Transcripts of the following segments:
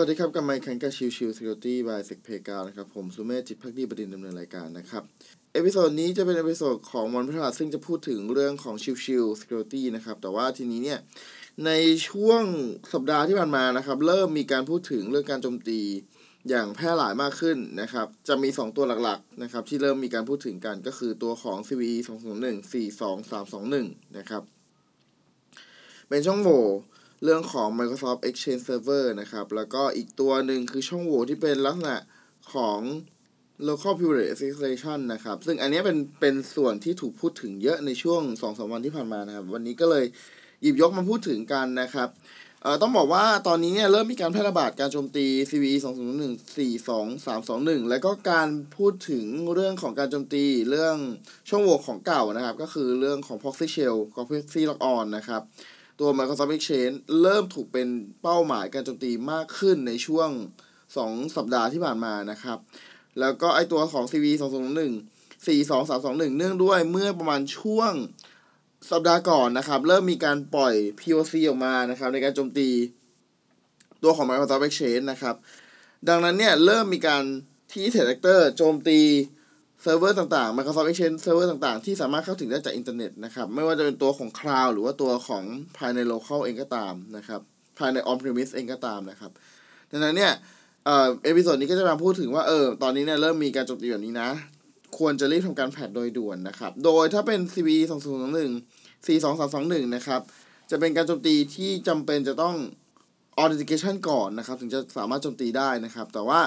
สวัสดีครับกลับมาพบกันกับ Chill Chill Security by s e c p กานะครับ ผมสุเมธจิตภักดีบดินทร์ดำเนินรายการนะครับ episode นี้จะเป็น episode ของวันพฤหัสซึ่งจะพูดถึงเรื่องของชิวชิว Security นะครับ แต่ว่าทีนี้เนี่ยในช่วงสัปดาห์ที่ผ่านมานะครับ เริ่มมีการพูดถึงเรื่องการโจมตีอย่างแพร่หลายมากขึ้นนะครับ จะมี 2 ตัวหลักๆนะครับที่เริ่มมีการพูดถึงกันก็คือตัวของ CVE 2021 42321 นะครับ เป็นช่องโหว่ เรื่องของ Microsoft Exchange Server นะครับ แล้วก็อีกตัวหนึ่งคือช่องโหว่ที่เป็นลักษณะของ local privilege escalation นะครับ ซึ่งอันนี้เป็นเป็นส่วนที่ถูกพูดถึงเยอะในช่วง2-3วันที่ผ่านมานะครับ วันนี้ก็เลยหยิบยกมาพูดถึงกันนะครับเอ่อต้องบอกว่าตอนนี้เนี่ยเริ่มมีการแพร่ระบาดการโจมตี CVE 201 42321 แล้วก็การพูดถึงเรื่องของการโจมตีเรื่องช่องโหว่ของเก่านะครับ ก็คือเรื่องของ proxy shell กับ proxy lock on นะครับ ตัว Microsoft Exchange เริ่มถูกเป็นเป้าหมายการโจมตีมากขึ้นในช่วง 2 สัปดาห์ที่ผ่านมานะครับ แล้วก็ไอตัวของ CV 201 42321 เนื่องด้วยเมื่อประมาณช่วงสัปดาห์ก่อนนะครับ เริ่มมีการปล่อย POC ออกมานะครับ ในการโจมตีตัวของ Microsoft Exchange นะครับ ดังนั้นเนี่ย เริ่มมีการที่ Threat Actor โจมตี เซิร์ฟเวอร์ต่างๆ Microsoft Exchange เซิร์ฟเวอร์ต่างๆ ที่สามารถเข้าถึงได้จากอินเทอร์เน็ตนะครับ ไม่ว่าจะเป็นตัวของ Cloud หรือว่าตัวของภายใน Local เองก็ตามนะครับ ภายใน On-Premise เองก็ตามนะครับ ดังนั้นเนี่ย เอ่อ episode นี้ก็จะมาพูดถึงว่า เออ ตอนนี้เนี่ยเริ่มมีการโจมตีแบบนี้นะ ควรจะรีบทำการ patch โดยด่วนนะครับ โดยถ้าเป็น CVE 2021 42321นะครับ จะเป็นการโจมตีที่จำเป็นจะต้อง authentication ก่อนนะครับ ถึงจะสามารถโจมตีได้นะครับ แต่ว่า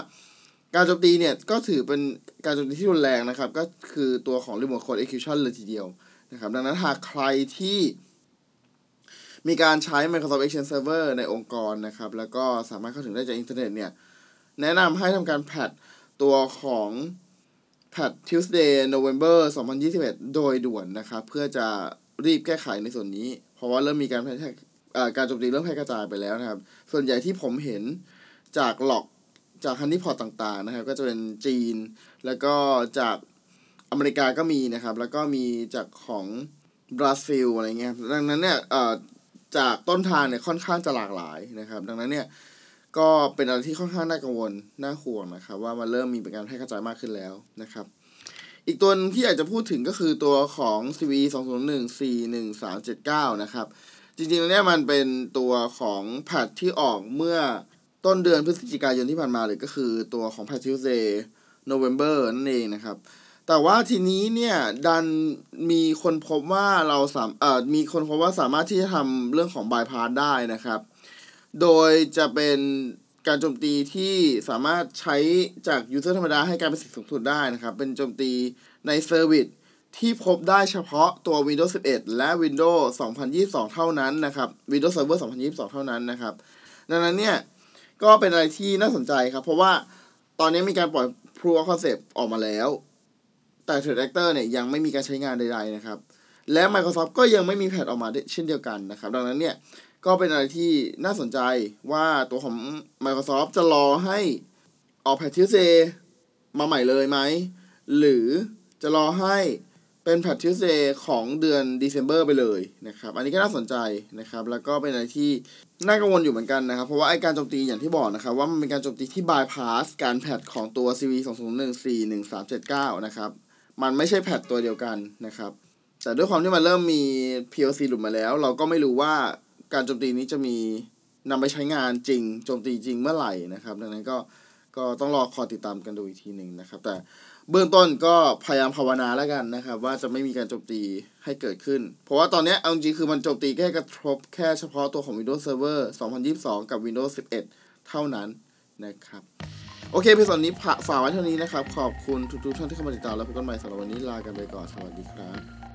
การโจมตีเนี่ยก็ถือเป็นการโจมตีที่รุนแรงนะครับ ก็คือตัวของ remote code execution เลยทีเดียวนะครับ ดังนั้นหากใครที่มีการใช้ Microsoft Exchange Server ในองค์กรนะครับ แล้วก็สามารถเข้าถึงได้จากอินเทอร์เน็ตเนี่ย แนะนำให้ทำการแพทตัวของแพท Tuesday November 2021 โดยด่วนนะครับ เพื่อจะรีบแก้ไขในส่วนนี้ เพราะว่าเริ่มมีการแพร่การโจมตีเริ่มแพร่กระจายไปแล้วนะครับ ส่วนใหญ่ที่ผมเห็นจากหลอก จากฮันนี่พอร์ตต่างๆนะครับก็จะเป็นจีน แล้วก็จากอเมริกาก็มีนะครับ แล้วก็มีจากของบราซิลอะไรเงี้ยดังนั้นเนี่ยจากต้นทางเนี่ยค่อนข้างจะหลากหลายนะครับ ดังนั้นเนี่ยก็เป็นอะไรที่ค่อนข้างน่ากังวลน่าห่วงนะครับ ว่ามันเริ่มมีการแพร่กระจายมากขึ้นแล้วนะครับ อีกตัวที่อยากจะพูดถึงก็คือตัวของ CV 201 41379 นะครับ จริงๆเนี่ยมันเป็นตัวของแพทที่ออกเมื่อ ต้นเดือนพฤศจิกายนที่ผ่านมาเลยก็คือตัวของ p a t r i o t Day November นั่นเองนะครับ แต่ว่าทีนี้เนี่ยดันมีคนพบว่าเราสามเอ่อมีคนพบว่าสามารถที่จะทำเรื่องของ bypass ได้นะครับ โดยจะเป็นการโจมตีที่สามารถใช้จาก user ธรรมดาให้กลายเป็นสิทธิ์สูงสุดได้นะครับ เป็นโจมตีใน service ที่พบได้เฉพาะตัว Windows 11 และ Windows 2022 เท่านั้นนะครับ Windows Server 2022 เท่านั้นนะครับ ดังนั้นเนี่ย ก็เป็นอะไรที่น่าสนใจครับ เพราะว่าตอนนี้มีการปล่อย Proof of Concept ออกมาแล้ว แต่ Threat Actor เนี่ยยังไม่มีการใช้งานใดๆนะครับ และ Microsoft ก็ยังไม่มี patch ออกมาเช่นเดียวกันนะครับ ดังนั้นเนี่ยก็เป็นอะไรที่น่าสนใจว่าตัวของ Microsoft จะรอให้ออกแพททิวเซมาใหม่เลยไหม หรือจะรอให้ เป็นแพททิวเซของเดือน December ไปเลยนะครับ อันนี้ก็น่าสนใจนะครับ แล้วก็เป็นอะไรที่น่ากังวลอยู่เหมือนกันนะครับ เพราะว่าไอการโจมตีอย่างที่บอกนะครับ ว่ามันเป็นการโจมตีที่บายพาสการแพทของตัว CV 201 41379 นะครับ มันไม่ใช่แพทตัวเดียวกันนะครับ แต่ด้วยความที่มันเริ่มมี POC หลุดมาแล้ว เราก็ไม่รู้ว่าการโจมตีนี้จะมีนำไปใช้งานจริงโจมตีจริงเมื่อไหร่นะครับ ดังนั้นก็ ก็ต้องรอคอยติดตามกันดูอีกทีหนึ่งนะครับ แต่เบื้องต้นก็พยายามภาวนาแล้วกันนะครับ ว่าจะไม่มีการโจมตีให้เกิดขึ้น เพราะว่าตอนนี้เอาจริงคือมันโจมตีแค่กระทบแค่เฉพาะตัวของ Windows Server 2022 กับ Windows 11 เท่านั้นนะครับ โอเคพิสอนนี้ฝากไว้เท่านี้นะครับ ขอบคุณทุกๆท่านที่เข้ามาติดตามแล้วพบกันใหม่สำหรับวันนี้ลากันไปก่อนสวัสดีครับ